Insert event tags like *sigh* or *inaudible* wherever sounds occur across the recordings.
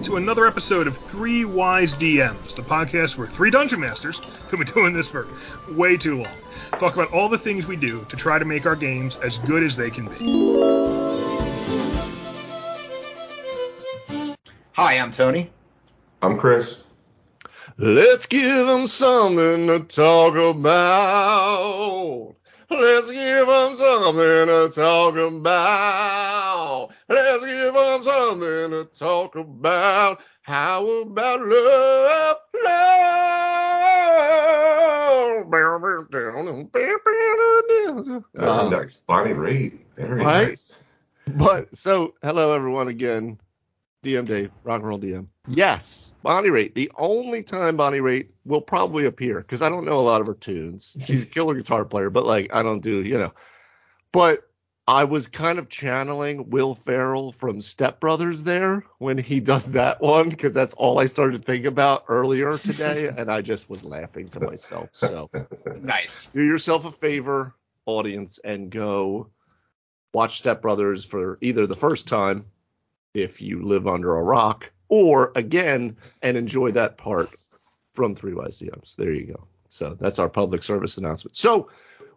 welcome to another episode of Three Wise DMs, the podcast where three dungeon masters, who've been doing this for way too long, talk about all the things we do to try to make our games as good as they can be. Hi, I'm Tony. I'm Chris. Let's give them something to talk about. Let's give them something to talk about. Let's give them something to talk about. How about love? Love. Very Um. Bonnie Raitt. Very right? nice. But so, hello everyone again. DM Dave, rock and roll DM. Yes, Bonnie Raitt. The only time Bonnie Raitt will probably appear because I don't know a lot of her tunes. She's a *laughs* killer guitar player, but like I don't do, you know. But I was kind of channeling Will Ferrell from Step Brothers there when he does that one because that's all I started to think about earlier today, *laughs* and I just was laughing to myself. So *laughs* Nice. do yourself a favor, audience, and go watch Step Brothers for either the first time, if you live under a rock, or again and enjoy that part from Three Wise DMs. There you go. So that's our public service announcement. So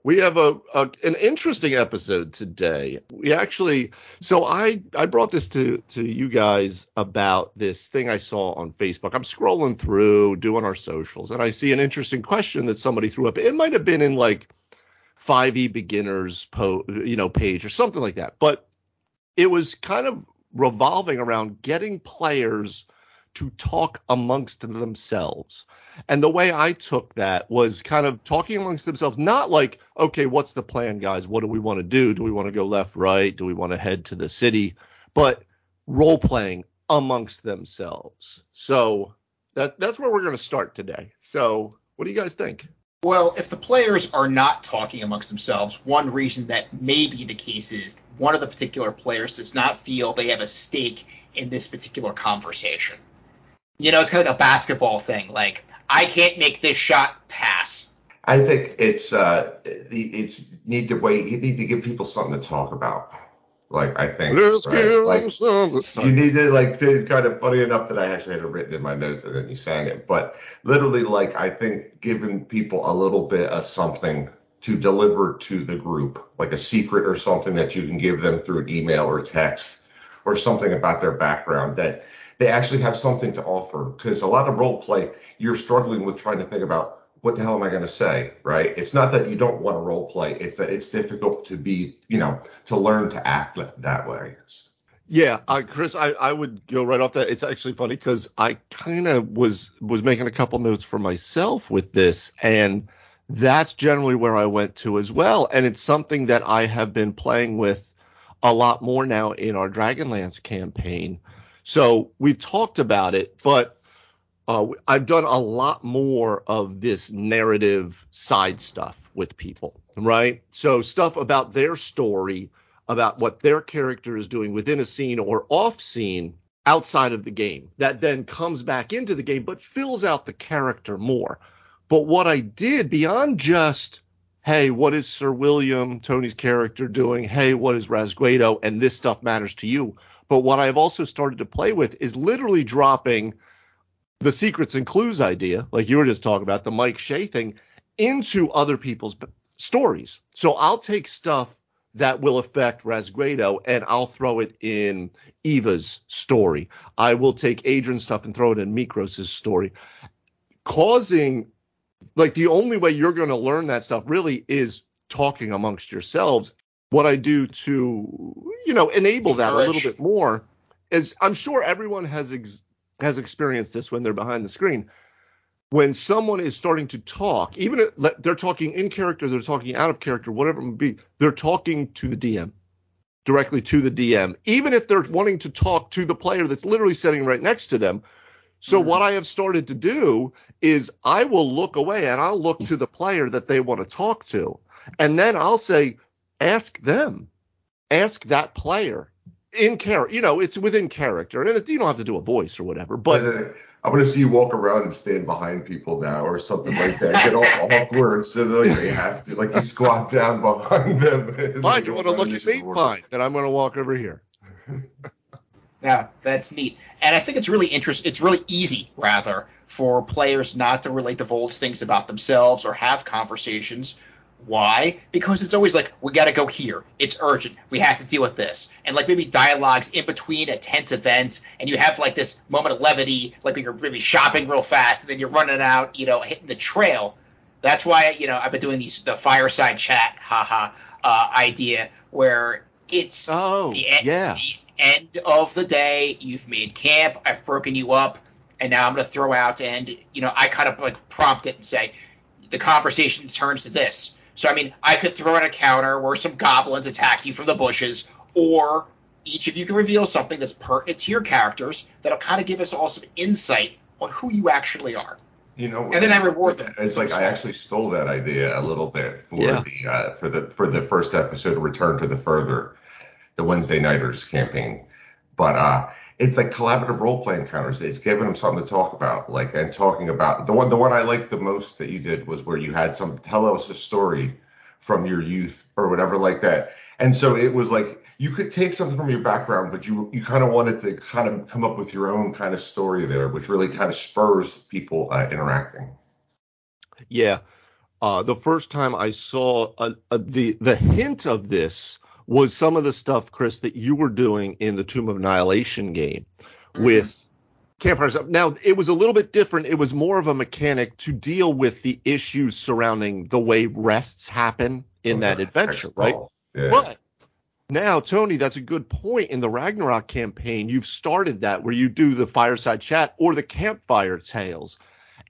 we have a, a an interesting episode today. We actually so I I brought this to to you guys about this thing I saw on Facebook. I'm scrolling through doing our socials and I see an interesting question that somebody threw up. It might have been in like 5e beginners po you know page or something like that. But it was kind of revolving around getting players to talk amongst themselves. And the way I took that was kind of talking amongst themselves, not like, okay, what's the plan, guys? What do we want to do? Do we want to go left, right? Do we want to head to the city? But role playing amongst themselves. So that that's where we're going to start today. So what do you guys think? Well, if the players are not talking amongst themselves, one reason that may be the case is one of the particular players does not feel they have a stake in this particular conversation. You know, it's kind of like a basketball thing. Like, I can't make this shot pass. I think it's uh it's need to wait. You need to give people something to talk about. Like I think right? like you need to like to kind of funny enough that I actually had it written in my notes and then you sang it. But literally like I think giving people a little bit of something to deliver to the group, like a secret or something that you can give them through an email or text or something about their background that they actually have something to offer. Because a lot of role play, you're struggling with trying to think about what the hell am I going to say, right? It's not that you don't want to role play; it's that it's difficult to be, you know, to learn to act that way. Yeah, uh, Chris, I, I would go right off that. It's actually funny because I kind of was was making a couple notes for myself with this, and that's generally where I went to as well. And it's something that I have been playing with a lot more now in our Dragonlance campaign. So we've talked about it, but uh, I've done a lot more of this narrative side stuff with people, right? So stuff about their story, about what their character is doing within a scene or off scene outside of the game that then comes back into the game but fills out the character more. But what I did beyond just, hey, what is Sir William, Tony's character, doing? Hey, what is Rasguedo? And this stuff matters to you. But what I've also started to play with is literally dropping the secrets and clues idea, like you were just talking about, the Mike Shea thing, into other people's b- stories. So I'll take stuff that will affect Rasguedo and I'll throw it in Eva's story. I will take Adrian's stuff and throw it in Mikros' story, causing like the only way you're going to learn that stuff really is talking amongst yourselves. What I do to, you know, enable that a little bit more is I'm sure everyone has ex- has experienced this when they're behind the screen. When someone is starting to talk, even if they're talking in character, they're talking out of character, whatever it may be, they're talking to the DM, directly to the DM, even if they're wanting to talk to the player that's literally sitting right next to them. So Mhm. what I have started to do is I will look away and I'll look to the player that they want to talk to. And then I'll say, ask them, ask that player in character. You know, it's within character, and it, you don't have to do a voice or whatever. But But uh, I'm gonna see you walk around and stand behind people now, or something like that. Get all *laughs* awkward, so that, like they have to, like you squat down behind them. and, fine, you want to look at me? initiative. Fine, then I'm going to walk over here. *laughs* Yeah, that's neat. And I think it's really interest it's really easy rather for players not to really divulge things about themselves or have conversations. Why? Because it's always like we got to go here. It's urgent. We have to deal with this. And like maybe dialogues in between a tense event, and you have like this moment of levity, like you're maybe shopping real fast, and then you're running out, you know, hitting the trail. That's why you know I've been doing these the fireside chat, haha, uh, idea where it's Oh, the, e- yeah. the end of the day. You've made camp. I've broken you up, and now I'm going to throw out and you know I kind of like prompt it and say the conversation turns to this. So I mean I could throw in a counter where some goblins attack you from the bushes, or each of you can reveal something that's pertinent to your characters that'll kind of give us all some insight on who you actually are. You know, And then I reward them. It's like I actually stole that idea a little bit for Yeah. the uh, for the for the first episode, of Return to the Further, the Wednesday Nighters campaign. But uh, it's like collaborative role playing encounters. It's giving them something to talk about, like and talking about the one. The one I liked the most that you did was where you had some tell us a story from your youth or whatever like that. And so it was like you could take something from your background, but you you kind of wanted to kind of come up with your own kind of story there, which really kind of spurs people uh, interacting. Yeah. Uh, the first time I saw a, a, the the hint of this was some of the stuff, Chris, that you were doing in the Tomb of Annihilation game with mm-hmm. campfires. Now it was a little bit different. It was more of a mechanic to deal with the issues surrounding the way rests happen in that adventure, right? Yeah. But now, Tony, that's a good point. In the Ragnarok campaign, you've started that where you do the fireside chat or the campfire tales.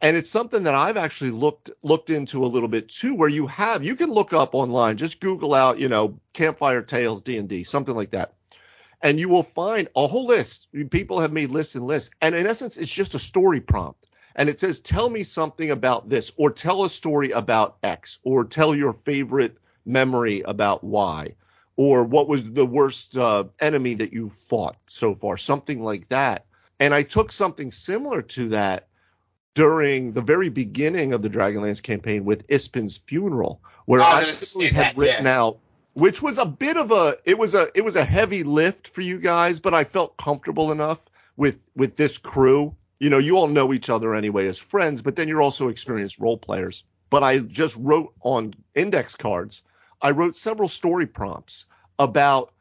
And it's something that I've actually looked looked into a little bit too, where you have you can look up online, just Google out, you know, campfire tales D and D, something like that, and you will find a whole list. People have made lists and lists, and in essence, it's just a story prompt, and it says, "Tell me something about this," or "Tell a story about X," or "Tell your favorite memory about Y." or what was the worst uh, enemy that you fought so far, something like that. And I took something similar to that during the very beginning of the Dragonlance campaign with Ispin's funeral, where Oh, I I was gonna literally say had that, written yeah. out, which was a bit of a it was a it was a heavy lift for you guys, but I felt comfortable enough with with this crew. You know, you all know each other anyway as friends, but then you're also experienced role players. But I just wrote on index cards. I wrote several story prompts about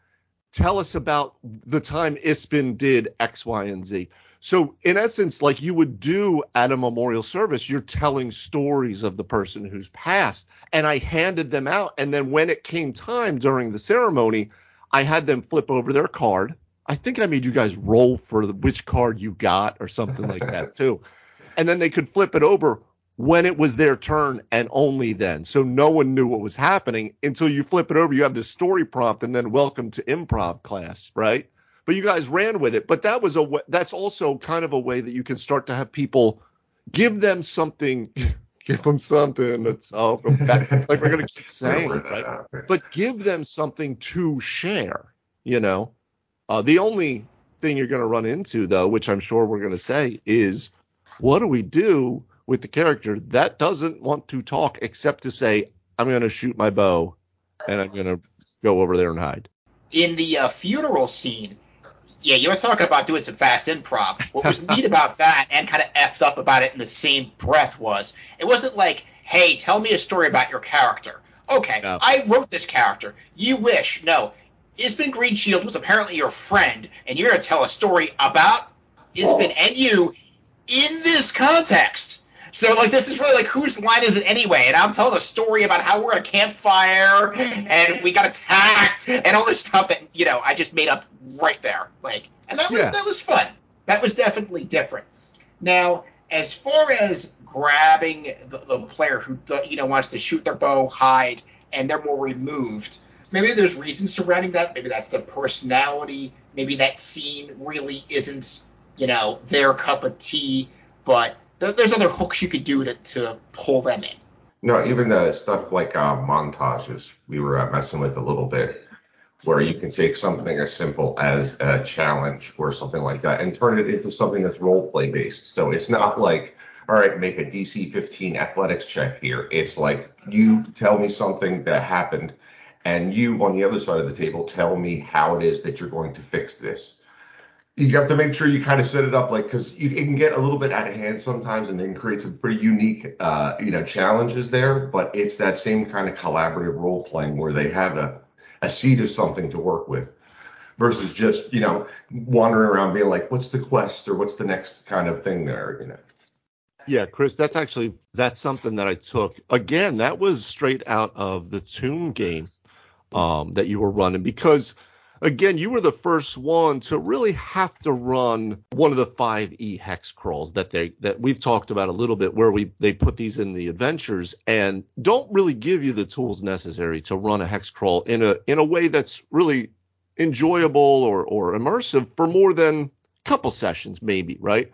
tell us about the time Ispin did X, Y, and Z. So in essence, like you would do at a memorial service, you're telling stories of the person who's passed. And I handed them out. And then when it came time during the ceremony, I had them flip over their card. I think I made you guys roll for the, which card you got or something like that *laughs* too. And then they could flip it over when it was their turn and only then. So no one knew what was happening until you flip it over. You have this story prompt and then welcome to improv class, right? But you guys ran with it. But that was a that's also kind of a way that you can start to have people give them something, *laughs* give them something. That's oh, that, *laughs* like we're gonna keep saying, *laughs* right? but give them something to share. You know, uh, the only thing you're going to run into, though, which I'm sure we're going to say, is what do we do with the character that doesn't want to talk except to say, I'm going to shoot my bow and I'm going to go over there and hide. in the uh, funeral scene, yeah, you were talking about doing some fast improv. What was *laughs* neat about that and kind of effed up about it in the same breath was it wasn't like, hey, tell me a story about your character. Okay, No. I wrote this character. You wish. No. Ispin Greenshield was apparently your friend, and you're going to tell a story about Ispin and you in this context. So like this is really like whose line is it anyway? And I'm telling a story about how we're at a campfire and we got attacked and all this stuff that you know I just made up right there. Like and that was Yeah. that was fun. That was definitely different. Now, as far as grabbing the, the player who you know wants to shoot their bow, hide, and they're more removed, maybe there's reasons surrounding that. Maybe that's their personality. Maybe that scene really isn't you know their cup of tea. But there's other hooks you could do to, to pull them in. No, even the stuff like uh, montages we were uh, messing with a little bit, where you can take something as simple as a challenge or something like that and turn it into something that's role play based. So it's not like, all right, make a DC 15 athletics check here. It's like you tell me something that happened, and you on the other side of the table tell me how it is that you're going to fix this. You have to make sure you kind of set it up like because it can get a little bit out of hand sometimes and then create some pretty unique uh, you know challenges there but it's that same kind of collaborative role playing where they have a, a seed of something to work with versus just you know wandering around being like what's the quest or what's the next kind of thing there? You know? Yeah chris that's actually that's something that i took. Again that was straight out of the tomb game um, that you were running because again, you were the first one to really have to run one of the 5e hex crawls that they that we've talked about a little bit where we they put these in the adventures and don't really give you the tools necessary to run a hex crawl in a in a way that's really enjoyable or or immersive for more than a couple sessions maybe, right?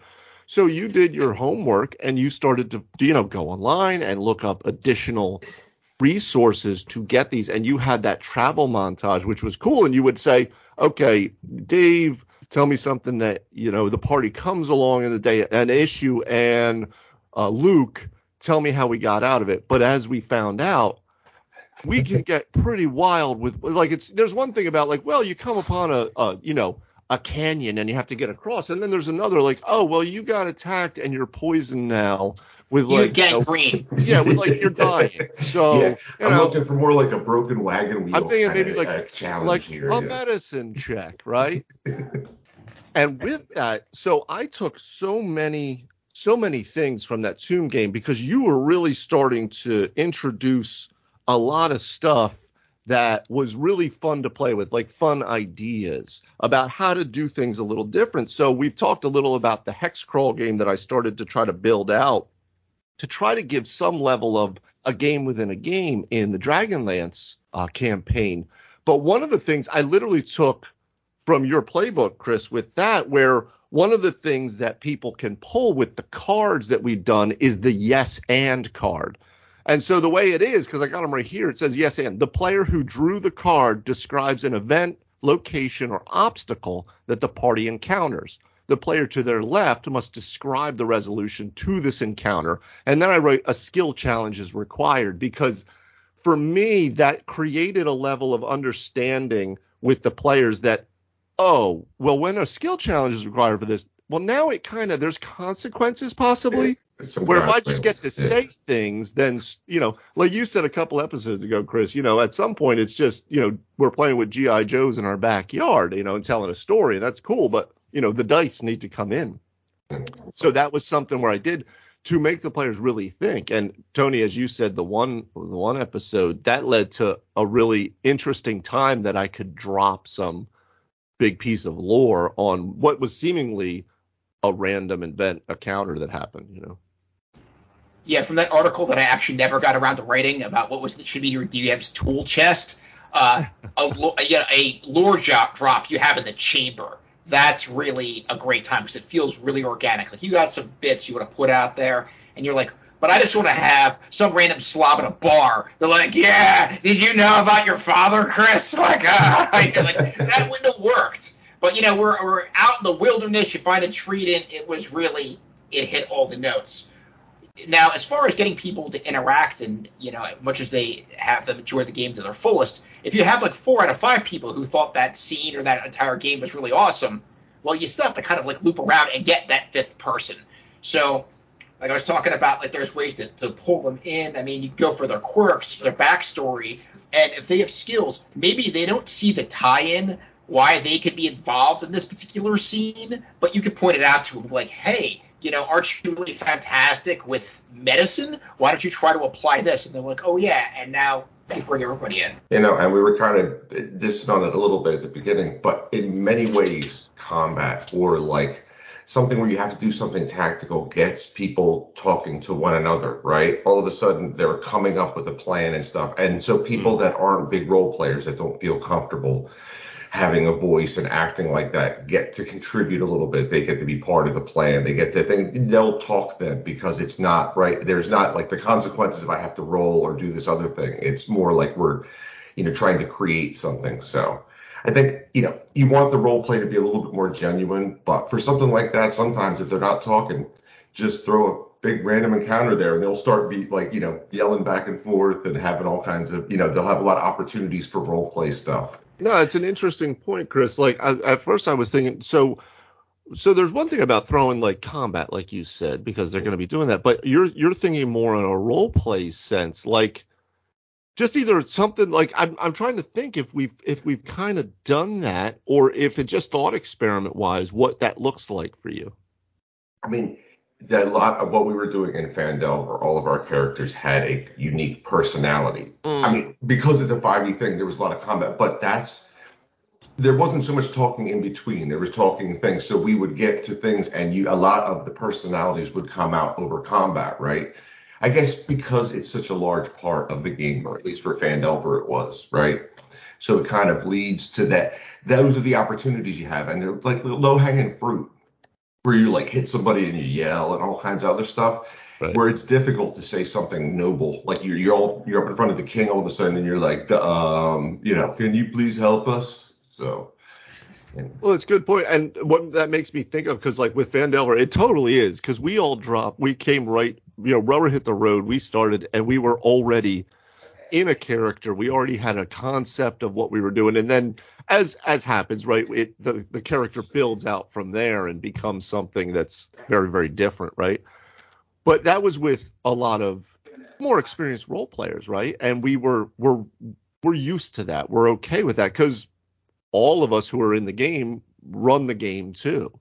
So you did your homework and you started to you know go online and look up additional resources to get these and you had that travel montage which was cool and you would say okay dave tell me something that you know the party comes along in the day an issue and uh, luke tell me how we got out of it. But as we found out we *laughs* can get pretty wild with like it's there's one thing about like well you come upon a, a you know a canyon and you have to get across and then there's another like oh well you got attacked and you're poisoned now with He was like getting you know, green. *laughs* yeah, with like you're dying. *laughs* So yeah, you I'm know, looking for more like a broken wagon wheel. I'm thinking kinda, maybe like uh, challenge like here. a yeah. medicine check, right? *laughs* and with that, so I took so many so many things from that Tomb game because you were really starting to introduce a lot of stuff that was really fun to play with, like fun ideas about how to do things a little different. So we've talked a little about the hex crawl game that I started to try to build out to try to give some level of a game within a game in the Dragonlance uh, campaign. But one of the things I literally took from your playbook, Chris, with that, where one of the things that people can pull with the cards that we've done is the yes and card. And so the way it is, because I got them right here, it says yes and. The player who drew the card describes an event, location, or obstacle that the party encounters. The player to their left must describe the resolution to this encounter. And then I write a skill challenge is required because for me, that created a level of understanding with the players that, oh, well, when a skill challenge is required for this, well, now it kind of, there's consequences possibly. Some Where if I just get to say things, then you know, like you said a couple episodes ago, Chris. You know, at some point it's just you know we're playing with GI Joes in our backyard, you know, and telling a story, and that's cool. But you know, the dice need to come in. So that was something where I did to make the players really think. And Tony, as you said, the one the one episode that led to a really interesting time that I could drop some big piece of lore on what was seemingly a random event, a counter that happened. You know. Yeah, from that article that I actually never got around to writing about what was the, should be your DM's tool chest, uh, a, *laughs* yeah, a lore drop you have in the chamber. That's really a great time because it feels really organic. Like you got some bits you want to put out there, and you're like, but I just want to have some random slob at a bar. They're like, yeah, did you know about your father, Chris? *laughs* Like, uh, like that wouldn't have worked. But you know, we're we're out in the wilderness. You find a treat, and it was really it hit all the notes now as far as getting people to interact and you know as much as they have them enjoy the game to their fullest if you have like four out of five people who thought that scene or that entire game was really awesome well you still have to kind of like loop around and get that fifth person so like i was talking about like there's ways to, to pull them in i mean you go for their quirks their backstory and if they have skills maybe they don't see the tie-in why they could be involved in this particular scene but you could point it out to them like hey you know, aren't you really fantastic with medicine? Why don't you try to apply this? And they're like, oh yeah, and now they bring everybody in. You know, and we were kind of dissing on it a little bit at the beginning, but in many ways, combat or like something where you have to do something tactical gets people talking to one another, right? All of a sudden, they're coming up with a plan and stuff. And so people mm. that aren't big role players that don't feel comfortable having a voice and acting like that get to contribute a little bit. They get to be part of the plan. They get to think they'll talk then because it's not right. There's not like the consequences if I have to roll or do this other thing. It's more like we're, you know, trying to create something. So I think, you know, you want the role play to be a little bit more genuine, but for something like that, sometimes if they're not talking, just throw a big random encounter there and they'll start be like, you know, yelling back and forth and having all kinds of, you know, they'll have a lot of opportunities for role play stuff. No, it's an interesting point, Chris. Like I, at first, I was thinking, so so there's one thing about throwing like combat, like you said, because they're going to be doing that. But you're you're thinking more in a role play sense, like just either something like I'm I'm trying to think if we've if we've kind of done that, or if it just thought experiment wise, what that looks like for you. I mean, a lot of what we were doing in Phandelver, all of our characters had a unique personality. Mm. I mean, because of the 5e thing, there was a lot of combat, but that's there wasn't so much talking in between. There was talking things. So we would get to things and you a lot of the personalities would come out over combat, right? I guess because it's such a large part of the game, or at least for Phandelver it was, right? So it kind of leads to that. Those are the opportunities you have, and they're like low hanging fruit, where you like hit somebody and you yell and all kinds of other stuff. Right. Where it's difficult to say something noble, like you're you're all you're up in front of the king all of a sudden, and you're like, um, you know, can you please help us? So, and Well, it's a good point, and what that makes me think of, because like with Phandelver, it totally is, because we all dropped, we came right, you know, rubber hit the road, we started, and we were already in a character, we already had a concept of what we were doing, and then as as happens, right, it the the character builds out from there and becomes something that's very very different, right? But that was with a lot of more experienced role players, right? And we were we're we're used to that. We're okay with that because all of us who are in the game run the game too.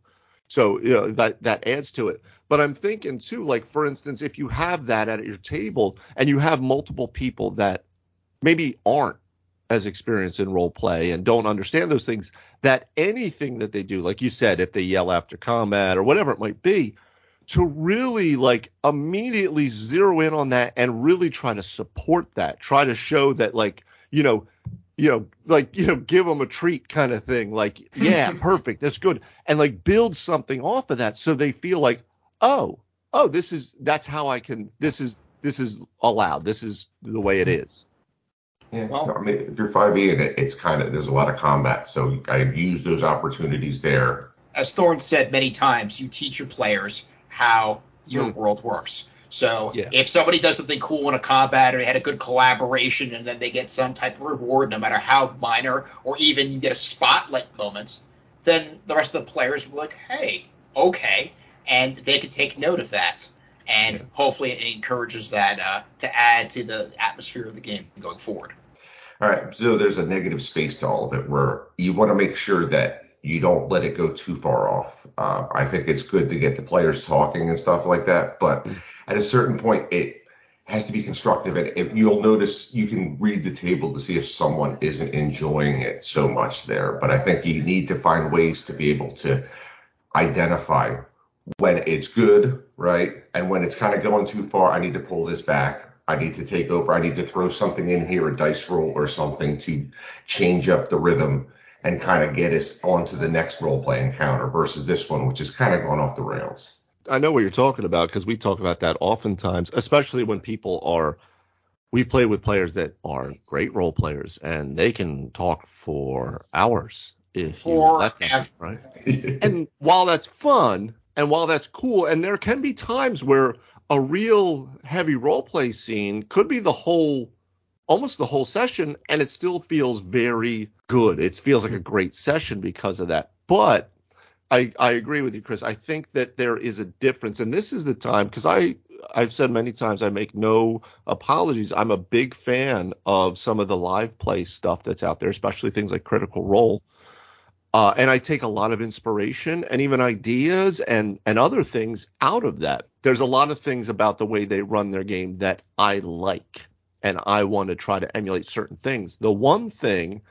So you know, that that adds to it. But I'm thinking too, like for instance, if you have that at your table and you have multiple people that maybe aren't as experience in role play and don't understand those things, that anything that they do, like you said, if they yell after combat or whatever it might be, to really like immediately zero in on that and really try to support that, try to show that like, you know, you know, like, you know, give them a treat kind of thing. Like, *laughs* yeah, perfect. That's good. And like build something off of that so they feel like, oh, oh, this is, that's how I can, this is, this is allowed. This is the way it mm. is. Yeah, Well- I mean, if you're 5e and it, it's kind of there's a lot of combat, so I use those opportunities there. as Thorne said many times, you teach your players how your Hmm. world works. So Yeah. if somebody does something cool in a combat or they had a good collaboration and then they get some type of reward, no matter how minor, or even you get a spotlight moment, then the rest of the players will be like, hey, okay. And they could take note of that. And hopefully it encourages that uh, to add to the atmosphere of the game going forward. All right, so there's a negative space to all of it where you want to make sure that you don't let it go too far off. Uh, I think it's good to get the players talking and stuff like that, but at a certain point, it has to be constructive. And if you'll notice, you can read the table to see if someone isn't enjoying it so much there. But I think you need to find ways to be able to identify when it's good, right? And when it's kind of going too far, I need to pull this back. I need to take over. I need to throw something in here, a dice roll or something to change up the rhythm and kind of get us onto the next role play encounter versus this one, which is kind of gone off the rails. I know what you're talking about because we talk about that oftentimes, especially when people are. We play with players that are great role players and they can talk for hours if you let them, right? *laughs* And while that's fun and while that's cool, and there can be times where a real heavy role play scene could be the whole, almost the whole session, and it still feels very good. It feels like a great session because of that. But I, I agree with you, Chris. I think that there is a difference, and this is the time because I I've said many times I make no apologies. I'm a big fan of some of the live play stuff that's out there, especially things like Critical Role. Uh, and I take a lot of inspiration and even ideas and and other things out of that. There's a lot of things about the way they run their game that I like, and I want to try to emulate certain things. The one thing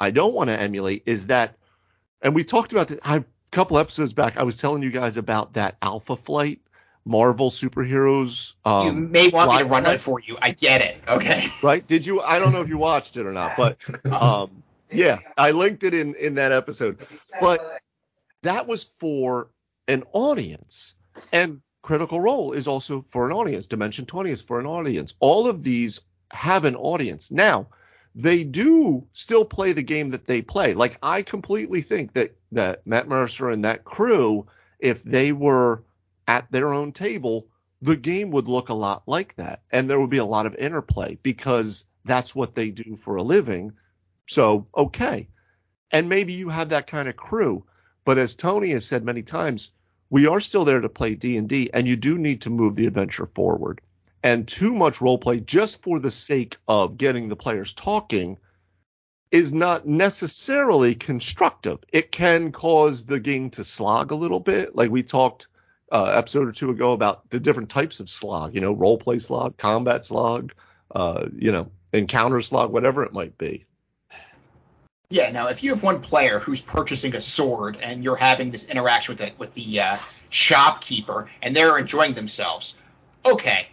I don't want to emulate is that, and we talked about this I, a couple episodes back. I was telling you guys about that Alpha Flight Marvel superheroes. Um, you may want me to run it for you. I get it. Okay. right? Did you? I don't know if you watched it or not, but *laughs* um, yeah, I linked it in in that episode. But that was for an audience, and Critical Role is also for an audience. Dimension 20 is for an audience. All of these have an audience. Now, they do still play the game that they play. Like I completely think that that Matt Mercer and that crew, if they were at their own table, the game would look a lot like that, and there would be a lot of interplay because that's what they do for a living. So okay, and maybe you have that kind of crew, But as Tony has said many times, we are still there to play D&D and you do need to move the adventure forward. And too much role play just for the sake of getting the players talking is not necessarily constructive. It can cause the game to slog a little bit. Like we talked uh, episode or two ago about the different types of slog, you know, role play slog, combat slog, uh, you know, encounter slog, whatever it might be. Yeah. Now, if you have one player who's purchasing a sword and you're having this interaction with it with the uh, shopkeeper and they're enjoying themselves, okay.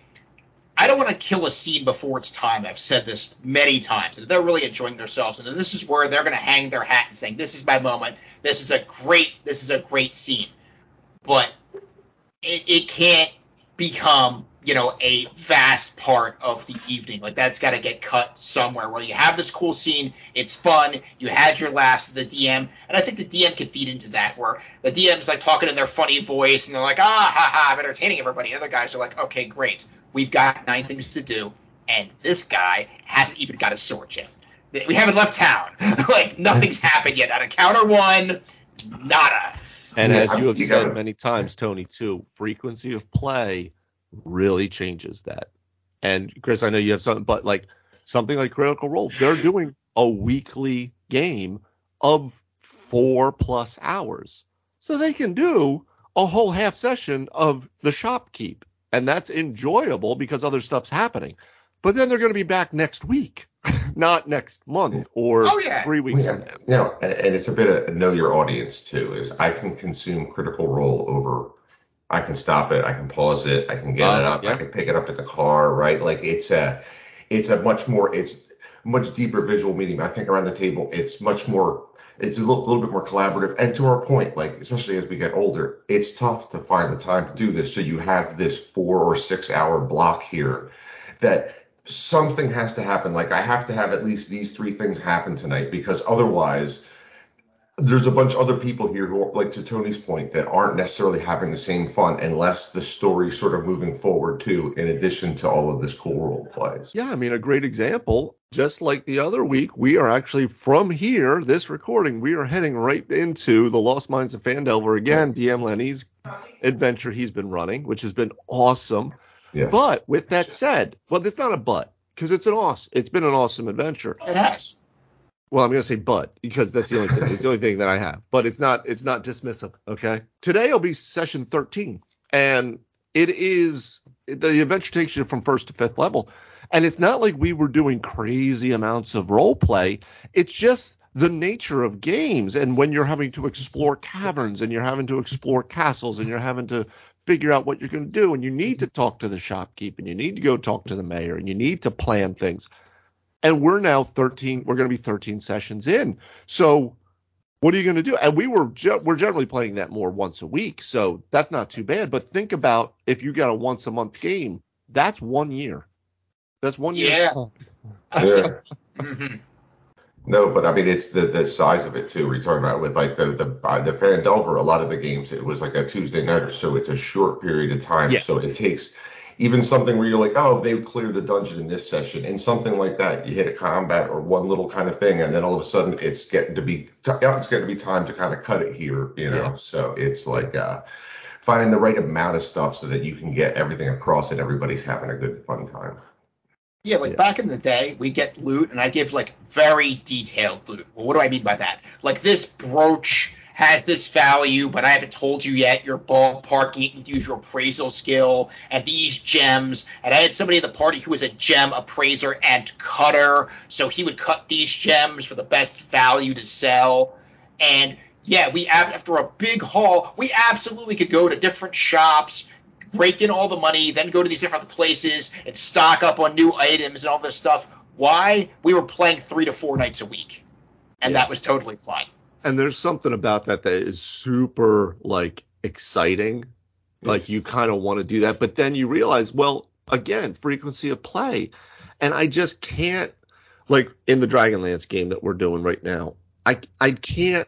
I don't want to kill a scene before it's time. I've said this many times. And they're really enjoying themselves, and this is where they're going to hang their hat and saying, "This is my moment. This is a great. This is a great scene." But it, it can't become you know a vast part of the evening. Like that's got to get cut somewhere where you have this cool scene it's fun you had your laughs the dm and i think the dm can feed into that where the dm's like talking in their funny voice and they're like ah ha ha i'm entertaining everybody. Other guys are like okay great. We've got nine things to do and this guy hasn't even got a sword yet. We haven't left town. *laughs* Like nothing's *laughs* happened yet. On a counter one nada. And Yeah, as you have you said gotta- many times, Tony, too, frequency of play really changes that. And Chris, I know you have something, but like something like Critical Role, they're doing a weekly game of four plus hours. So they can do a whole half session of the shopkeep. And that's enjoyable because other stuff's happening. But then they're going to be back next week, *laughs* not next month or Oh, yeah. three weeks Yeah, from now. you know, and, and it's a bit of know your audience too. Is I can consume Critical Role over. I can stop it. I can pause it. I can get Uh, it up. yeah. I can pick it up at the car. Right? Like it's a, it's a much more. It's much deeper visual medium. I think around the table, it's much more. It's a little, little bit more collaborative. And to our point, like especially as we get older, it's tough to find the time to do this. So you have this four or six hour block here that something has to happen. Like I have to have at least these three things happen tonight because otherwise there's a bunch of other people here who are like to Tony's point that aren't necessarily having the same fun unless the story's sort of moving forward too, in addition to all of this cool role plays. Yeah, I mean, a great example, just like the other week, we are actually from here, this recording, we are heading right into the Lost Mines of Phandelver again, DM Lenny's adventure he's been running, which has been awesome. Yes. But with that said, well, it's not a but because it's an awesome, it's been an awesome adventure. it has Well, I'm gonna say but because that's the only thing. It's the only thing that I have. But it's not it's not dismissive. Okay. Today will be session 13, and it is the adventure takes you from first to fifth level, and it's not like we were doing crazy amounts of role play. It's just the nature of games, and when you're having to explore caverns, and you're having to explore castles, and you're having to figure out what you're going to do, and you need to talk to the shopkeep, and you need to go talk to the mayor, and you need to plan things and we're now 13 we're going to be 13 sessions in so what are you going to do and we were ge- we're generally playing that more once a week so that's not too bad but think about if you got a once a month game that's one year that's one year Yeah. Yeah. *laughs* Mhm. No, but I mean it's the the size of it too. We're talking about with like the the uh, the Phandelver. A lot of the games it was like a Tuesday night or so. It's a short period of time, Yeah. so it takes even something where you're like, oh, they cleared the dungeon in this session, and something like that. You hit a combat or one little kind of thing, and then all of a sudden it's getting to be yeah, it's getting to be time to kind of cut it here, you know. Yeah. So it's like uh, finding the right amount of stuff so that you can get everything across and everybody's having a good fun time. Yeah, like Yeah. back in the day, we get loot, and I give like very detailed loot. Well, what do I mean by that? Like this brooch has this value, but I haven't told you yet. You're ballparking it. You use your appraisal skill, and these gems. And I had somebody in the party who was a gem appraiser and cutter, so he would cut these gems for the best value to sell. And yeah, we after a big haul, we absolutely could go to different shops, rake in all the money, then go to these different places and stock up on new items and all this stuff. Why? We were playing three to four nights a week, and Yeah. that was totally fine. And there's something about that that is super like exciting. Like you kind of want to do that but then you realize well again frequency of play. And i just can't like in the dragonlance game that we're doing right now i i can't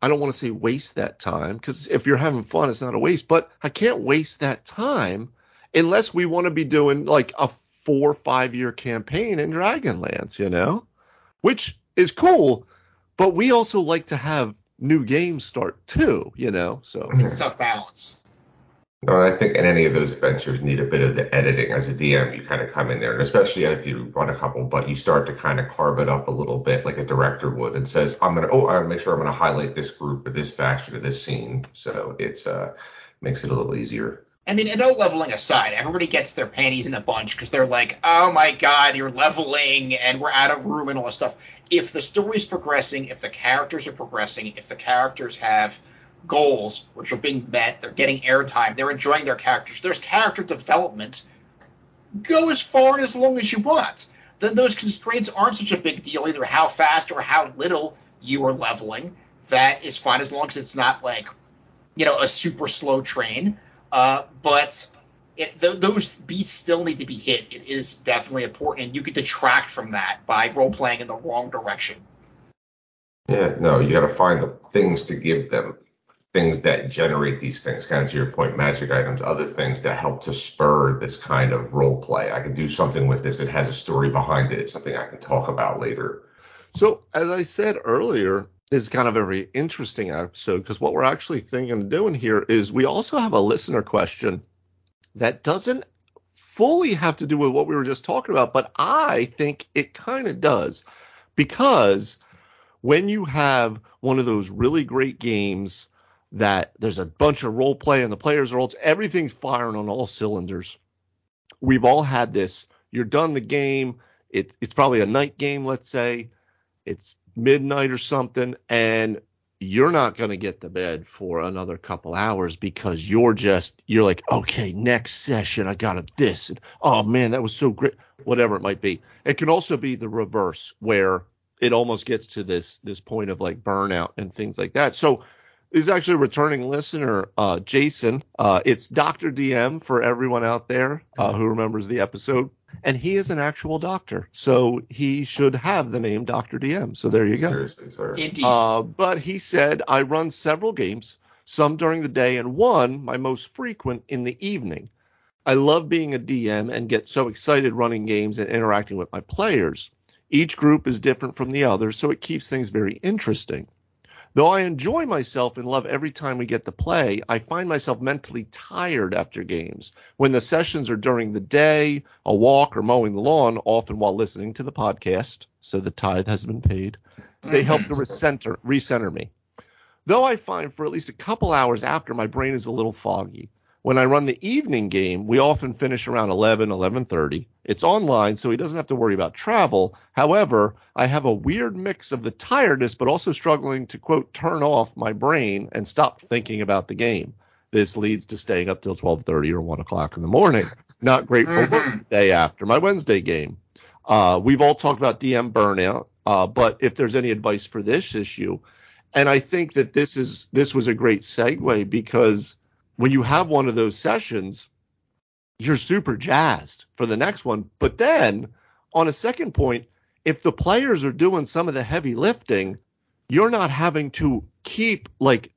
i don't want to say waste that time because if you're having fun it's not a waste but i can't waste that time unless we want to be doing like a four or five year campaign in dragonlance you know? Which is cool but we also like to have new games start too, you know. So It's a tough balance. No, I think in any of those ventures need a bit of the editing. As a DM, you kind of come in there, and especially if you run a couple, but you start to kind of carve it up a little bit, like a director would, and says, "I'm gonna, oh, I wanna make sure I'm gonna highlight this group or this faction or this scene." So it's uh makes it a little easier. I mean, and no leveling aside, everybody gets their panties in a bunch because they're like, oh my god, you're leveling and we're out of room and all this stuff. If the story's progressing, if the characters are progressing, if the characters have goals which are being met, they're getting airtime, they're enjoying their characters, there's character development, go as far and as long as you want. Then those constraints aren't such a big deal, either how fast or how little you are leveling. That is fine as long as it's not like, you know, a super slow train. Uh, but it, th- those beats still need to be hit. It is definitely important, and you could detract from that by role playing in the wrong direction. Yeah, no, you got to find the things to give them, things that generate these things. Kind of to your point, magic items, other things that help to spur this kind of role play. I can do something with this. It has a story behind it. It's something I can talk about later. So, as I said earlier, this is kind of a very interesting episode because what we're actually thinking of doing here is we also have a listener question that doesn't fully have to do with what we were just talking about, but I think it kind of does because when you have one of those really great games that there's a bunch of role play and the players are all everything's firing on all cylinders. We've all had this. You're done the game. It, it's probably a night game, let's say. It's midnight or something, and you're not going to get to bed for another couple hours because you're just you're like okay next session i got it this and oh man that was so great whatever it might be. It can also be the reverse where it almost gets to this this point of like burnout and things like that. So is actually a returning listener uh, jason. Uh, it's dr dm for everyone out there uh, who remembers the episode and he is an actual doctor, so he should have the name Doctor DM. So there you go. Seriously, sir. Indeed. Uh, but he said I run several games, some during the day, and one, my most frequent, in the evening. I love being a DM and get so excited running games and interacting with my players. Each group is different from the others, so it keeps things very interesting. Though I enjoy myself and love every time we get to play, I find myself mentally tired after games. When the sessions are during the day, a walk, or mowing the lawn, often while listening to the podcast, so the tithe has been paid, they help to mm-hmm. recenter, recenter me. Though I find for at least a couple hours after, my brain is a little foggy. When I run the evening game, we often finish around 11, 11:30. It's online, so he doesn't have to worry about travel. However, I have a weird mix of the tiredness, but also struggling to quote turn off my brain and stop thinking about the game. This leads to staying up till 12:30 or 1 o'clock in the morning. Not great for work the day after my Wednesday game. Uh, we've all talked about DM burnout, uh, but if there's any advice for this issue, and I think that this is this was a great segue because when you have one of those sessions, you're super jazzed for the next one. But then on a second point, if the players are doing some of the heavy lifting, you're not having to keep like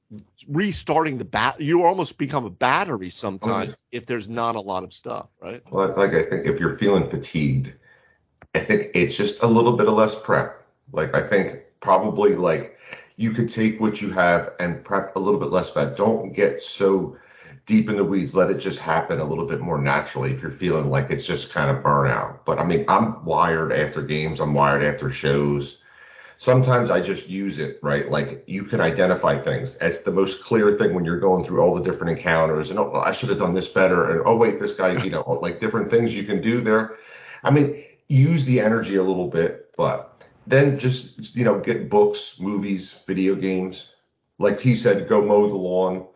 restarting the bat. You almost become a battery sometimes if there's not a lot of stuff, right? Well, like I think if you're feeling fatigued, I think it's just a little bit of less prep. Like I think probably like you could take what you have and prep a little bit less of that. Don't get so deep in the weeds. Let it just happen a little bit more naturally if you're feeling like it's just kind of burnout. But I mean, I'm wired after games. I'm wired after shows. Sometimes I just use it, right? Like you can identify things. It's the most clear thing when you're going through all the different encounters and oh, I should have done this better. And oh, wait, this guy, you know, like different things you can do there. I mean, use the energy a little bit, but then just, you know, get books, movies, video games. Like he said, go mow the lawn,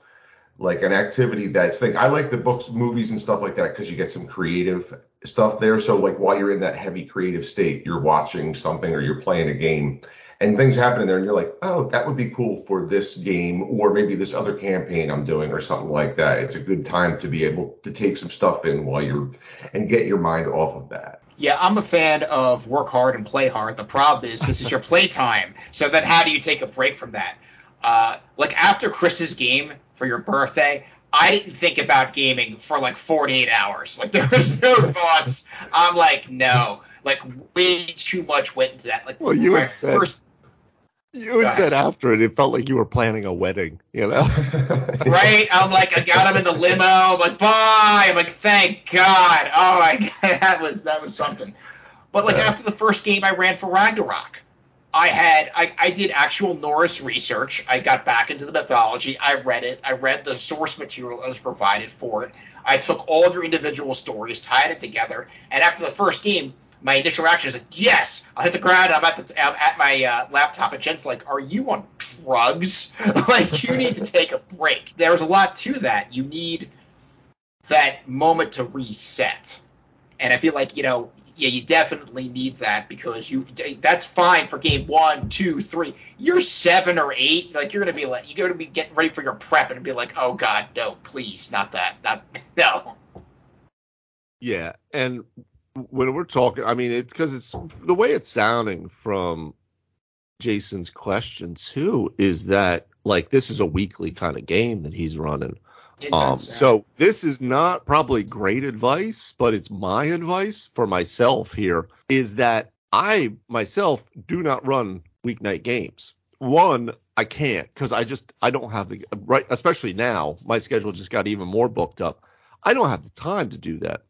like an activity that's like I like the books, movies, and stuff like that because you get some creative stuff there. So like while you're in that heavy creative state, you're watching something or you're playing a game, and things happen in there, and you're like, oh, that would be cool for this game or maybe this other campaign I'm doing or something like that. It's a good time to be able to take some stuff in while you're and get your mind off of that. Yeah, I'm a fan of work hard and play hard. The problem is this is your playtime. So then how do you take a break from that? Uh, like after Chris's game for your birthday, I didn't think about gaming for like 48 hours. Like *laughs* there was no thoughts. I'm like, no, like way too much went into that. Like Well, you had said- first, You had said after it, it felt like you were planning a wedding, you know? *laughs* right? I'm like, I got him in the limo. I'm like, bye. I'm like, thank God. Oh my *laughs* God, that was that was something. But like yeah. after the first game I ran for Ragnarok, I had I, I did actual Norse research. I got back into the mythology. I read it. I read the source material that was provided for it. I took all of your individual stories, tied it together, and after the first game, my initial reaction is like, yes, I'll hit the ground. I'm at the I'm at my uh, laptop, and Jen's like, are you on drugs? *laughs* like, you need to take a break. There's a lot to that. You need that moment to reset, and I feel like you know, yeah, you definitely need that because you that's fine for game one, two, three. You're seven or eight, like you're gonna be like you're gonna be getting ready for your prep and be like, oh god, no, please, not that, not *laughs* no. Yeah, and when we're talking, I mean, it's because it's the way it's sounding from Jason's question too is that like this is a weekly kind of game that he's running. Um, so this is not probably great advice, but it's my advice for myself here is that I myself do not run weeknight games. One, I can't because I just I don't have the right, especially now my schedule just got even more booked up. I don't have the time to do that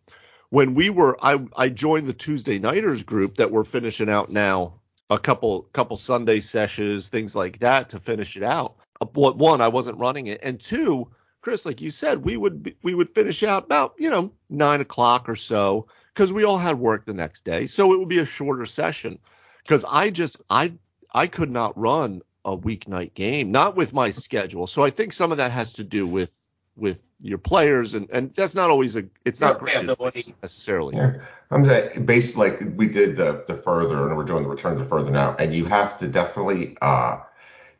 when we were I I joined the Tuesday Nighters group that we're finishing out now a couple couple Sunday sessions things like that to finish it out. One I wasn't running it and two Chris like you said we would be, we would finish out about you know nine o'clock or so because we all had work the next day so it would be a shorter session because I just I I could not run a weeknight game not with my schedule so I think some of that has to do with with your players, and and that's not always a it's not great necessarily. Yeah. I'm saying based like we did the the further, and we're doing the return to further now, and you have to definitely uh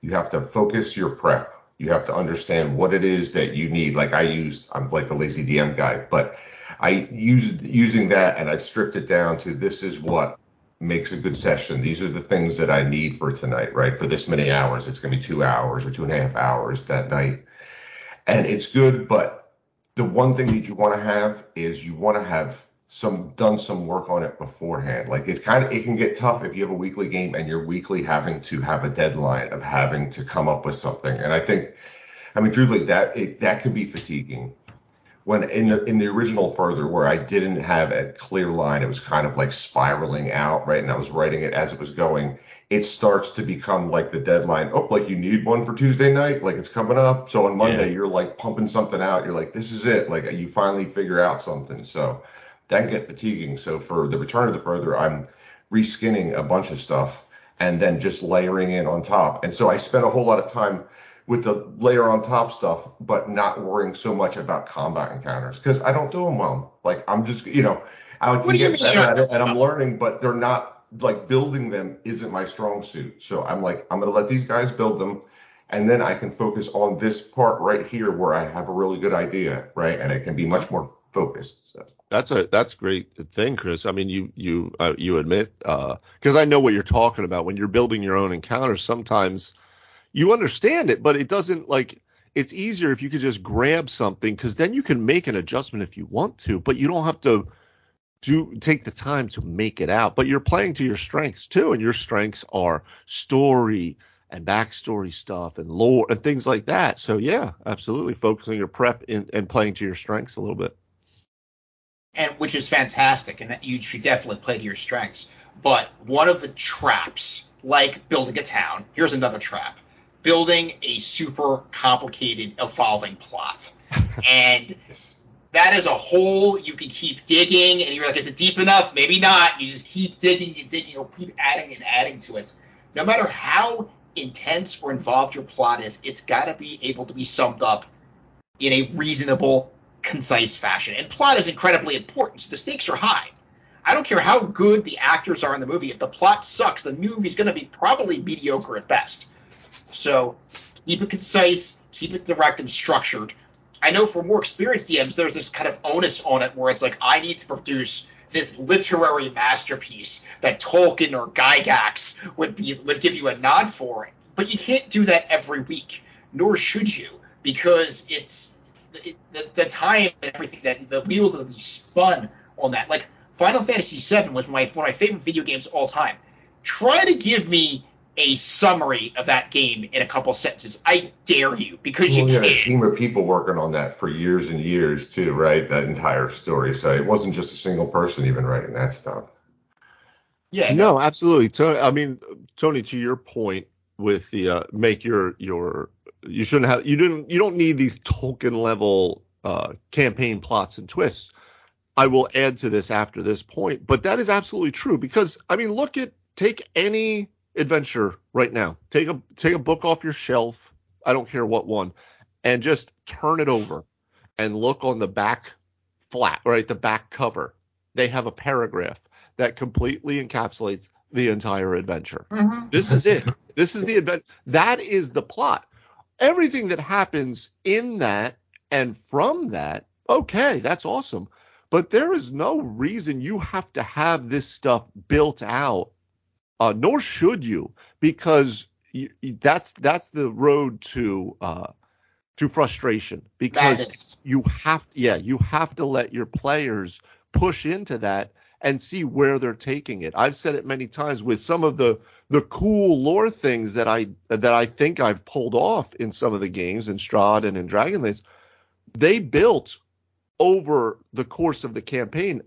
you have to focus your prep. You have to understand what it is that you need. Like I used, I'm like a lazy DM guy, but I used using that and I've stripped it down to this is what makes a good session. These are the things that I need for tonight, right? For this many hours, it's going to be two hours or two and a half hours that night and it's good. But the one thing that you want to have is you want to have some done some work on it beforehand. Like it's kind of it can get tough if you have a weekly game and you're weekly having to have a deadline of having to come up with something. And I think, I mean, truthfully, that it, that can be fatiguing. When in the in the original further where I didn't have a clear line, it was kind of like spiraling out, right? And I was writing it as it was going it starts to become like the deadline. Oh, like you need one for Tuesday night, like it's coming up. So on Monday, yeah. you're like pumping something out. You're like, this is it. Like you finally figure out something. So that get fatiguing. So for the return of the further, I'm reskinning a bunch of stuff and then just layering in on top. And so I spent a whole lot of time with the layer on top stuff, but not worrying so much about combat encounters because I don't do them well. Like I'm just, you know, I can get better at it and I'm learning, but they're not like building them isn't my strong suit. So I'm like, I'm going to let these guys build them. And then I can focus on this part right here where I have a really good idea, right? And it can be much more focused. So. That's a that's great thing, Chris. I mean, you you uh, you admit because uh, I know what you're talking about when you're building your own encounters. Sometimes you understand it, but it doesn't like it's easier if you could just grab something because then you can make an adjustment if you want to, but you don't have to do take the time to make it out. But you're playing to your strengths too, and your strengths are story and backstory stuff and lore and things like that. So yeah, absolutely focusing your prep in, and playing to your strengths a little bit. And which is fantastic, and you should definitely play to your strengths. But one of the traps, like building a town, here's another trap: building a super complicated, evolving plot. *laughs* and that is a hole you can keep digging, and you're like, is it deep enough? Maybe not. You just keep digging and digging, or keep adding and adding to it. No matter how intense or involved your plot is, it's got to be able to be summed up in a reasonable, concise fashion. And plot is incredibly important, so the stakes are high. I don't care how good the actors are in the movie. If the plot sucks, the movie's going to be probably mediocre at best. So keep it concise, keep it direct and structured I know for more experienced DMs, there's this kind of onus on it where it's like, I need to produce this literary masterpiece that Tolkien or Gygax would be would give you a nod for. But you can't do that every week, nor should you, because it's it, the, the, time and everything that the wheels that be spun on that. Like Final Fantasy VII was my one of my favorite video games of all time. Try to give me a summary of that game in a couple sentences. I dare you because well, you yeah, can't. a team of people working on that for years and years too, right? That entire story. So it wasn't just a single person even writing that stuff. Yeah. No, absolutely. Tony, I mean, Tony, to your point with the uh, make your your you shouldn't have you didn't you don't need these Tolkien level uh, campaign plots and twists. I will add to this after this point, but that is absolutely true because I mean, look at take any adventure right now. Take a take a book off your shelf. I don't care what one, and just turn it over and look on the back flat, right? The back cover. They have a paragraph that completely encapsulates the entire adventure. Mhm. This is it. This is the adventure. That is the plot. Everything that happens in that and from that, okay, that's awesome. But there is no reason you have to have this stuff built out, uh, nor should you, because you, that's that's the road to uh, to frustration. Because you have yeah you have to let your players push into that and see where they're taking it. I've said it many times with some of the the cool lore things that i that i think i've pulled off in some of the games in strahd and in dragonlance they built over the course of the campaign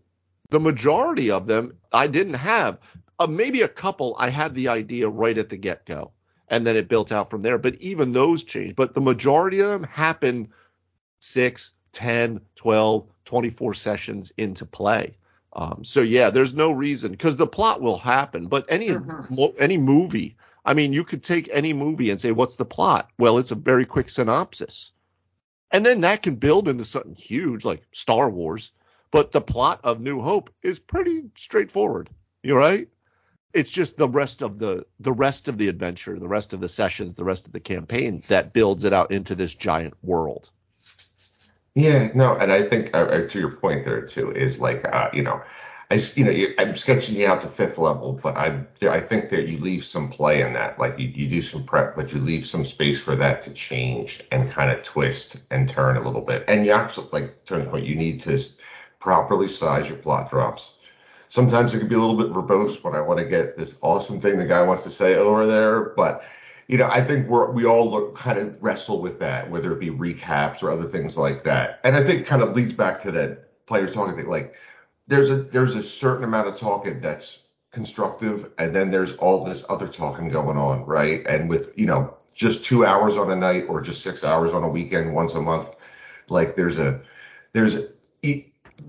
the majority of them i didn't have. Uh, maybe a couple i had the idea right at the get-go and then it built out from there but even those changed. But the majority of them happened 6 10 12 24 sessions into play um, so yeah there's no reason because the plot will happen but any Mhm. mo- any movie i mean you could take any movie and say what's the plot? Well it's a very quick synopsis. And then that can build into something huge like star wars but the plot of new hope is pretty straightforward You're right? It's just the rest of the the rest of the adventure the rest of the sessions the rest of the campaign that builds it out into this giant world Yeah, no, and I think uh, uh, to your point there too is like uh, you know, I you know I'm sketching you out to fifth level, but I I think that you leave some play in that, like you, you do some prep, but you leave some space for that to change and kind of twist and turn a little bit. And you actually like Tony's point, you need to properly size your plot drops. Sometimes it can be a little bit verbose when I want to get this awesome thing the guy wants to say over there, but you know, I think we're we all look kind of wrestle with that, whether it be recaps or other things like that. And I think kind of leads back to that players talking thing. Like there's a there's a certain amount of talking that's constructive, and then there's all this other talking going on, right? And with you know just two hours on a night or just six hours on a weekend once a month, like there's a there's a, e-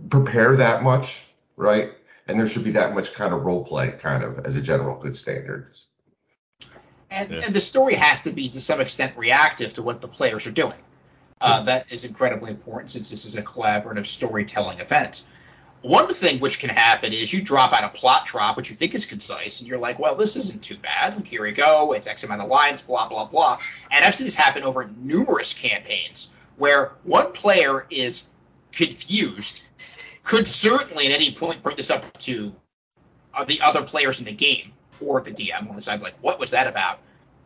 prepare that much, right? And there should be that much kind of role play, kind of as a general good standard. And, Yeah. and the story has to be to some extent reactive to what the players are doing. Uh, that is incredibly important since this is a collaborative storytelling event. One thing which can happen is you drop out a plot drop, which you think is concise, and you're like, well, this isn't too bad. Like, here we go. It's X amount of lines, blah, blah, blah. And I've seen this happen over numerous campaigns where one player is confused, could certainly at any point bring this up to uh, the other players in the game or the DM on the side, like, what was that about?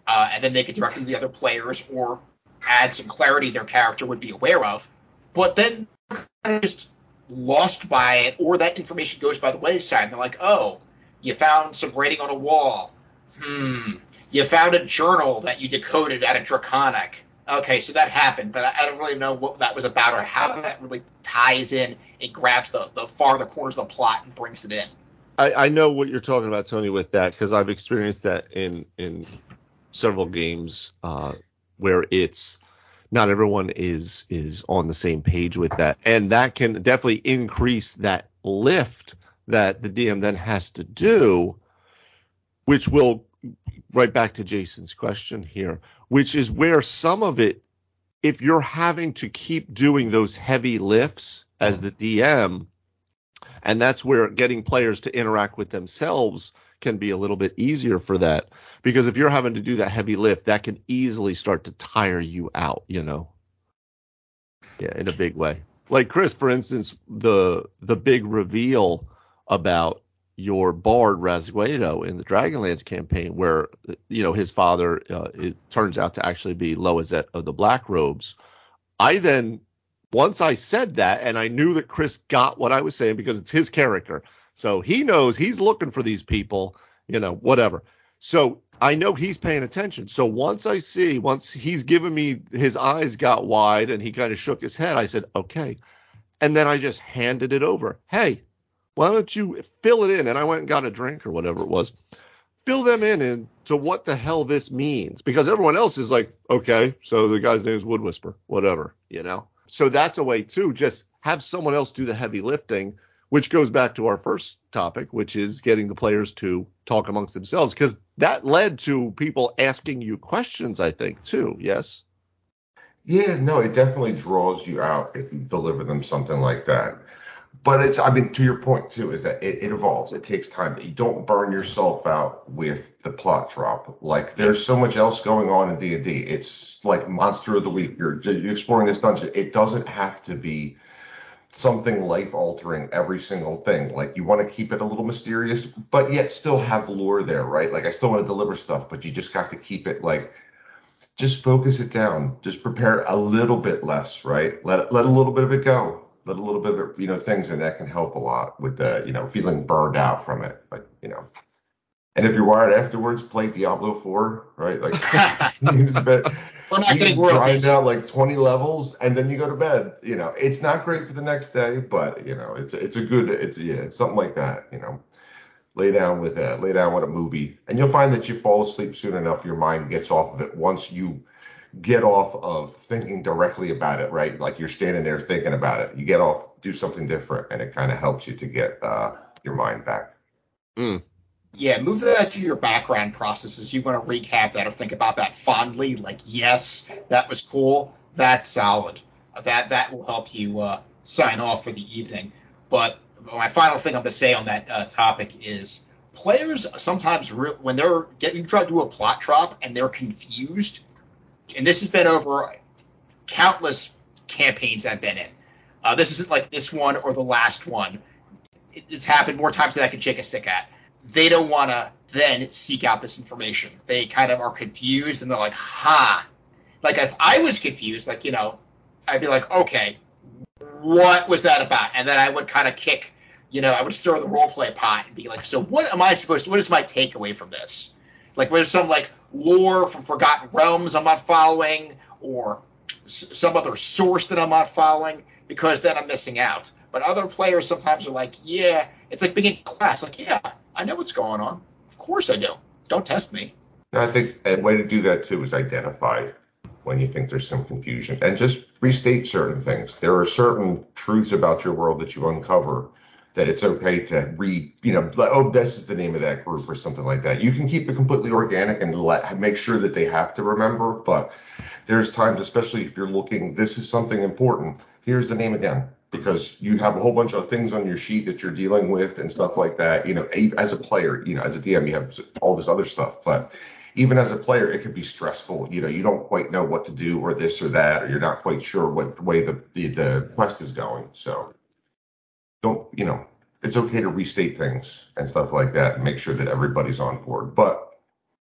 Uh, and then they could direct it to the other players or add some clarity their character would be aware of. But then just lost by it, or that information goes by the wayside. And they're like, oh, you found some writing on a wall. Hmm. You found a journal that you decoded out of Draconic. Okay, so that happened, but I I don't really know what that was about or how that really ties in and grabs the, the farther corners of the plot and brings it in. I, I know what you're talking about, Tony, with that because I've experienced that in in several games uh, where it's not everyone is is on the same page with that, and that can definitely increase that lift that the DM then has to do, which will right back to Jason's question here, which is where some of it, if you're having to keep doing those heavy lifts as the DM, and that's where getting players to interact with themselves can be a little bit easier for that. Because if you're having to do that heavy lift that can easily start to tire you out you know? Yeah in a big way. Like chris for instance the the big reveal about your bard Rasguedo in the Dragonlance campaign, where you know his father uh, is, turns out to actually be Lohezet of the Black Robes. I then once I said that, and I knew that Chris got what I was saying because it's his character. So he knows he's looking for these people, you know, whatever. So I know he's paying attention. So once I see, once he's given me his eyes got wide and he kind of shook his head, I said, okay. And then I just handed it over. Hey, why don't you fill it in? And I went and got a drink or whatever it was. Fill them in into what the hell this means. Because everyone else is like, okay, so the guy's name is Wood Whisper, whatever, you know? So that's a way too. Just have someone else do the heavy lifting which goes back to our first topic, which is getting the players to talk amongst themselves, because that led to people asking you questions, I think, too. Yes. Yeah, no, it definitely draws you out if you deliver them something like that. But it's, I mean, to your point too, is that it, it evolves. It takes time. You don't burn yourself out with the plot drop. Like there's so much else going on in D and D. It's like monster of the week. You're, you're exploring this dungeon. It doesn't have to be something life altering every single thing. Like you want to keep it a little mysterious, but yet still have lore there, right? Like I still want to deliver stuff, but you just have to keep it like just focus it down. Just prepare a little bit less, right? Let let a little bit of it go. Let a little bit of you know, things and that can help a lot with the, you know, feeling burned out from it. But, you know. And if you're wired afterwards, play Diablo 4, right? Like *laughs* you just bet We're not you grind out like 20 levels and then you go to bed. You know, it's not great for the next day, but you know, it's it's a good it's yeah, it's something like that. You know, lay down with a lay down with a movie, and you'll find that you fall asleep soon enough. Your mind gets off of it once you get off of thinking directly about it, right? Like you're standing there thinking about it. You get off, do something different, and it kind of helps you to get uh, your mind back. Yeah, move that to your background processes. You want to recap that or think about that fondly, like yes, that was cool. That's solid. That that will help you uh, sign off for the evening. But my final thing I'm going to say on that uh, topic is players sometimes re- when they're getting you try to do a plot drop and they're confused, and this has been over countless campaigns I've been in. Uh, this isn't like this one or the last one. It, it's happened more times than I can shake a stick at they don't want to then seek out this information. They kind of are confused and they're like, ha. Like if I was confused, like, you know, I'd be like, okay, what was that about? And then I would kind of kick, you know, I would stir the role play pot and be like, so what am I supposed to, what is my takeaway from this? Like, there's some like lore from Forgotten Realms I'm not following or s- some other source that I'm not following because then I'm missing out. But other players sometimes are like, yeah, it's like being in class. Like, yeah, I know what's going on. Of course I do. Don't test me. I think a way to do that too is identify when you think there's some confusion and just restate certain things. There are certain truths about your world that you uncover that it's okay to read, you know, oh, this is the name of that group or something like that. You can keep it completely organic and let make sure that they have to remember, but there's times, especially if you're looking, this is something important. Here's the name again because you have a whole bunch of things on your sheet that you're dealing with and stuff like that. You know, as a player, you know, as a DM, you have all this other stuff, but even as a player, it could be stressful. You know, you don't quite know what to do or this or that, or you're not quite sure what way the, the, the quest is going. So don't, you know, it's okay to restate things and stuff like that and make sure that everybody's on board. But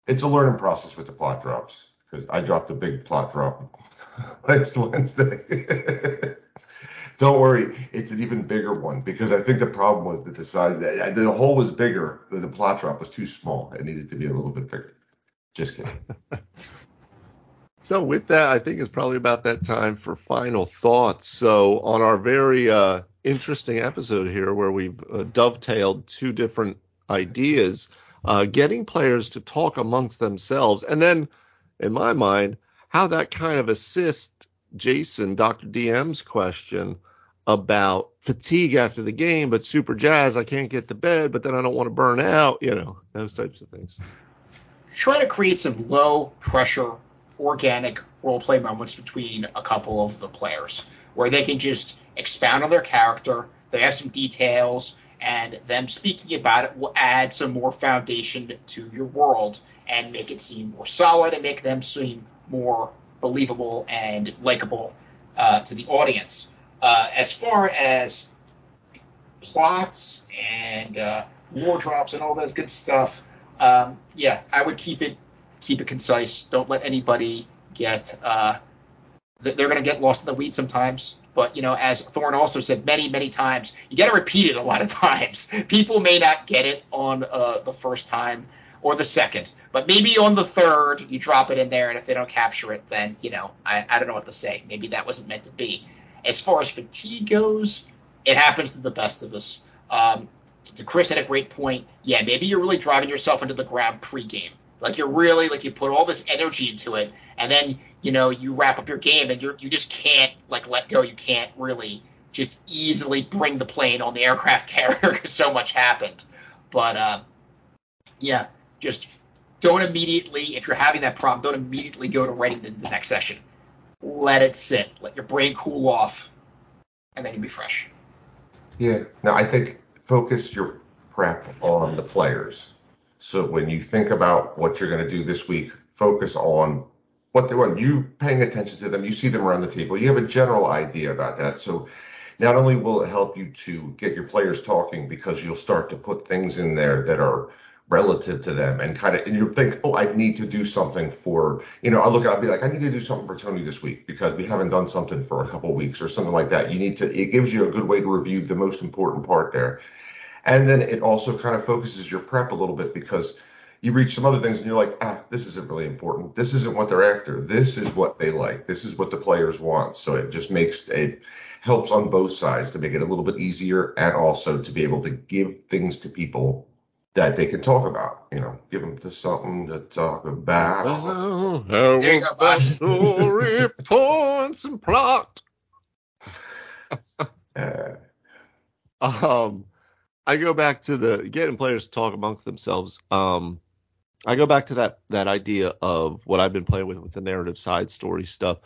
it's a learning process with the plot drops because I dropped a big plot drop *laughs* last Wednesday. *laughs* Don't worry, it's an even bigger one because I think the problem was that the size, the hole was bigger, the plot drop was too small. It needed to be a little bit bigger. Just kidding. *laughs* So with that, I think it's probably about that time for final thoughts. So on our very uh, interesting episode here, where we've uh, dovetailed two different ideas, uh, getting players to talk amongst themselves, and then, in my mind, how that kind of assists Jason, Dr. DM's question about fatigue after the game, but super jazz, I can't get to bed, but then I don't want to burn out, you know, those types of things. Try to create some low pressure, organic role play moments between a couple of the players where they can just expound on their character, they have some details, and them speaking about it will add some more foundation to your world and make it seem more solid and make them seem more believable and likable uh, to the audience. Uh, as far as plots and uh, drops and all that good stuff, um, yeah, I would keep it keep it concise. Don't let anybody get uh, they're going to get lost in the weeds sometimes. But you know, as Thorne also said many many times, you got to repeat it a lot of *laughs* times. People may not get it on uh, the first time. or the second. But maybe on the third, you drop it in there, and if they don't capture it, then you know I, I don't know what to say. Maybe that wasn't meant to be. As far as fatigue goes, it happens to the best of us. Um, Chris had a great point. Yeah, maybe you're really driving yourself into the ground pregame. Like you're really like you put all this energy into it, and then you know you wrap up your game, and you you just can't like let go. You can't really just easily bring the plane on the aircraft *laughs* carrier because so much happened. But uh, yeah, just don't immediately if you're having that problem, don't immediately go to writing the, the next session. Let it sit. Let your brain cool off, and then you'll be fresh. Yeah. Now I think focus your prep on the players. So when you think about what you're going to do this week, focus on what they want. You paying attention to them. You see them around the table. You have a general idea about that. So not only will it help you to get your players talking because you'll start to put things in there that are relative to them and kind of and you think oh i need to do something for you know i'll look i'll be like i need to do something for tony this week because we haven't done something for a couple weeks or something like that you need to it gives you a good way to review the most important part there and then it also kind of focuses your prep a little bit because you reach some other things and you're like ah this isn't really important this isn't what they're after this is what they like this is what the players want so it just makes it helps on both sides to make it a little bit easier and also to be able to give things to people that they can talk about. You know, give them to something to talk about. Well, how There you the story points and plot. *laughs* Uh, Um, I go back to the getting players to talk amongst themselves. Um, I go back to that that idea of what I've been playing with with the narrative side story stuff,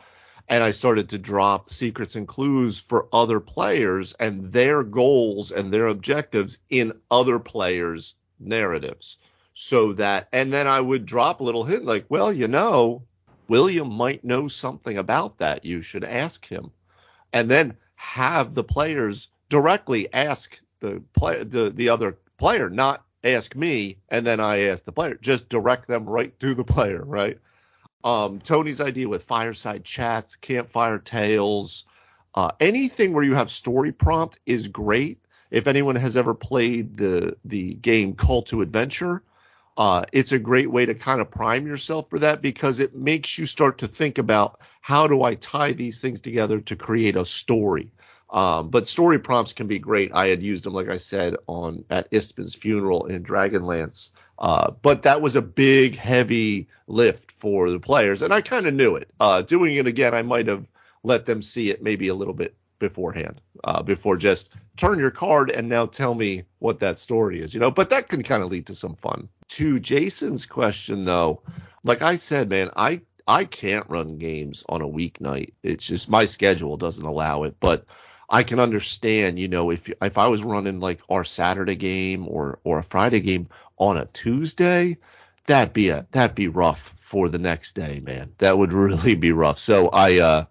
and I started to drop secrets and clues for other players and their goals and their objectives in other players' narratives, so that and then I would drop a little hint like, well, you know, William might know something about that. You should ask him, and then have the players directly ask the play the the other player, not ask me and then I ask the player. Just direct them right to the player, right? Um, Tony's idea with fireside chats, campfire tales, uh, anything where you have story prompt is great. If anyone has ever played the the game Call to Adventure, uh, it's a great way to kind of prime yourself for that because it makes you start to think about how do I tie these things together to create a story. Um, but story prompts can be great. I had used them, like I said, on at Ispin's funeral in Dragonlance. Uh, but that was a big, heavy lift for the players, and I kind of knew it. Uh, doing it again, I might have let them see it maybe a little bit beforehand, uh, before just turn your card and now tell me what that story is, you know. But that can kind of lead to some fun. To Jason's question, though, like I said, man, I I can't run games on a weeknight. It's just my schedule doesn't allow it, but I can understand, you know, if if I was running like our Saturday game or or a Friday game on a Tuesday, that'd be a that'd be rough for the next day, man. That would *laughs* really be rough. So I uh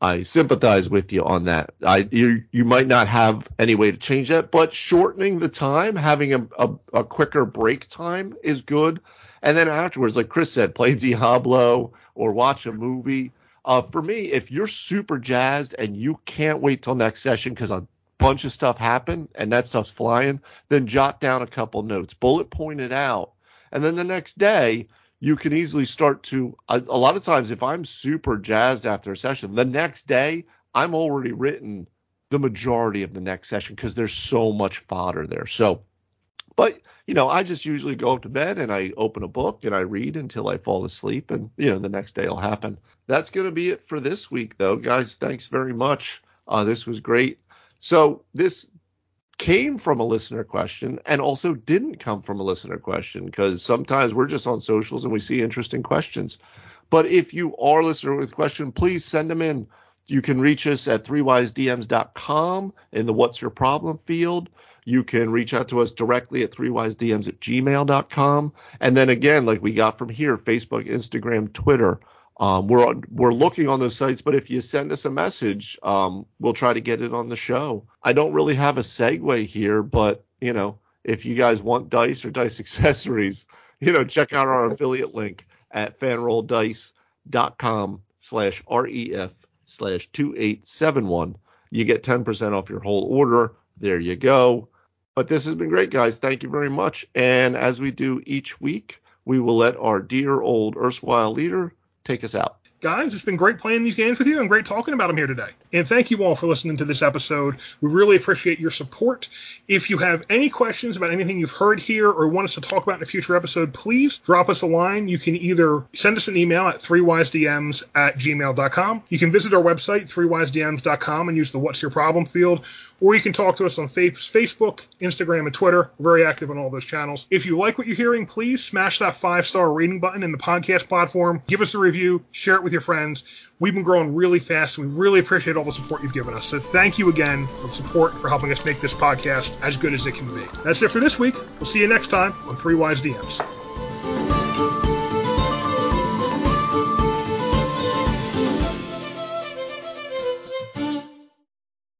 I sympathize with you on that. I you you might not have any way to change that, but shortening the time, having a, a, a quicker break time is good. And then afterwards, like Chris said, play Diablo or watch a movie. Uh, for me, if you're super jazzed and you can't wait till next session because a bunch of stuff happened and that stuff's flying, then jot down a couple notes, bullet point it out, and then the next day you can easily start to. A, a lot of times, if I'm super jazzed after a session, the next day I'm already written the majority of the next session because there's so much fodder there. So, but you know, I just usually go up to bed and I open a book and I read until I fall asleep, and you know, the next day will happen. That's going to be it for this week, though, guys. Thanks very much. Uh, this was great. So this came from a listener question and also didn't come from a listener question because sometimes we're just on socials and we see interesting questions. But if you are a listener with a question, please send them in. You can reach us at threewisedms.com in the What's Your Problem field. You can reach out to us directly at threewisedms at gmail.com. And then again, like we got from here, Facebook, Instagram, Twitter. Um, we're we're looking on those sites, but if you send us a message, um, we'll try to get it on the show. I don't really have a segue here, but you know, if you guys want dice or dice *laughs* accessories, you know, check out our affiliate link at fanrolldice.com slash ref slash 2871. You get 10% off your whole order. There you go. But this has been great, guys. Thank you very much. And as we do each week, we will let our dear old erstwhile leader take us out. Guys, it's been great playing these games with you and great talking about them here today. And thank you all for listening to this episode. We really appreciate your support. If you have any questions about anything you've heard here or want us to talk about in a future episode, please drop us a line. You can either send us an email at threewisedms at gmail.com. You can visit our website, threewisedms.com, and use the What's Your Problem field, or you can talk to us on Facebook, Instagram, and Twitter. We're very active on all those channels. If you like what you're hearing, please smash that five star rating button in the podcast platform. Give us a review, share it with your friends. We've been growing really fast. We really appreciate all the support you've given us. So thank you again for the support for helping us make this podcast as good as it can be. That's it for this week. We'll see you next time on Three Wise DMs.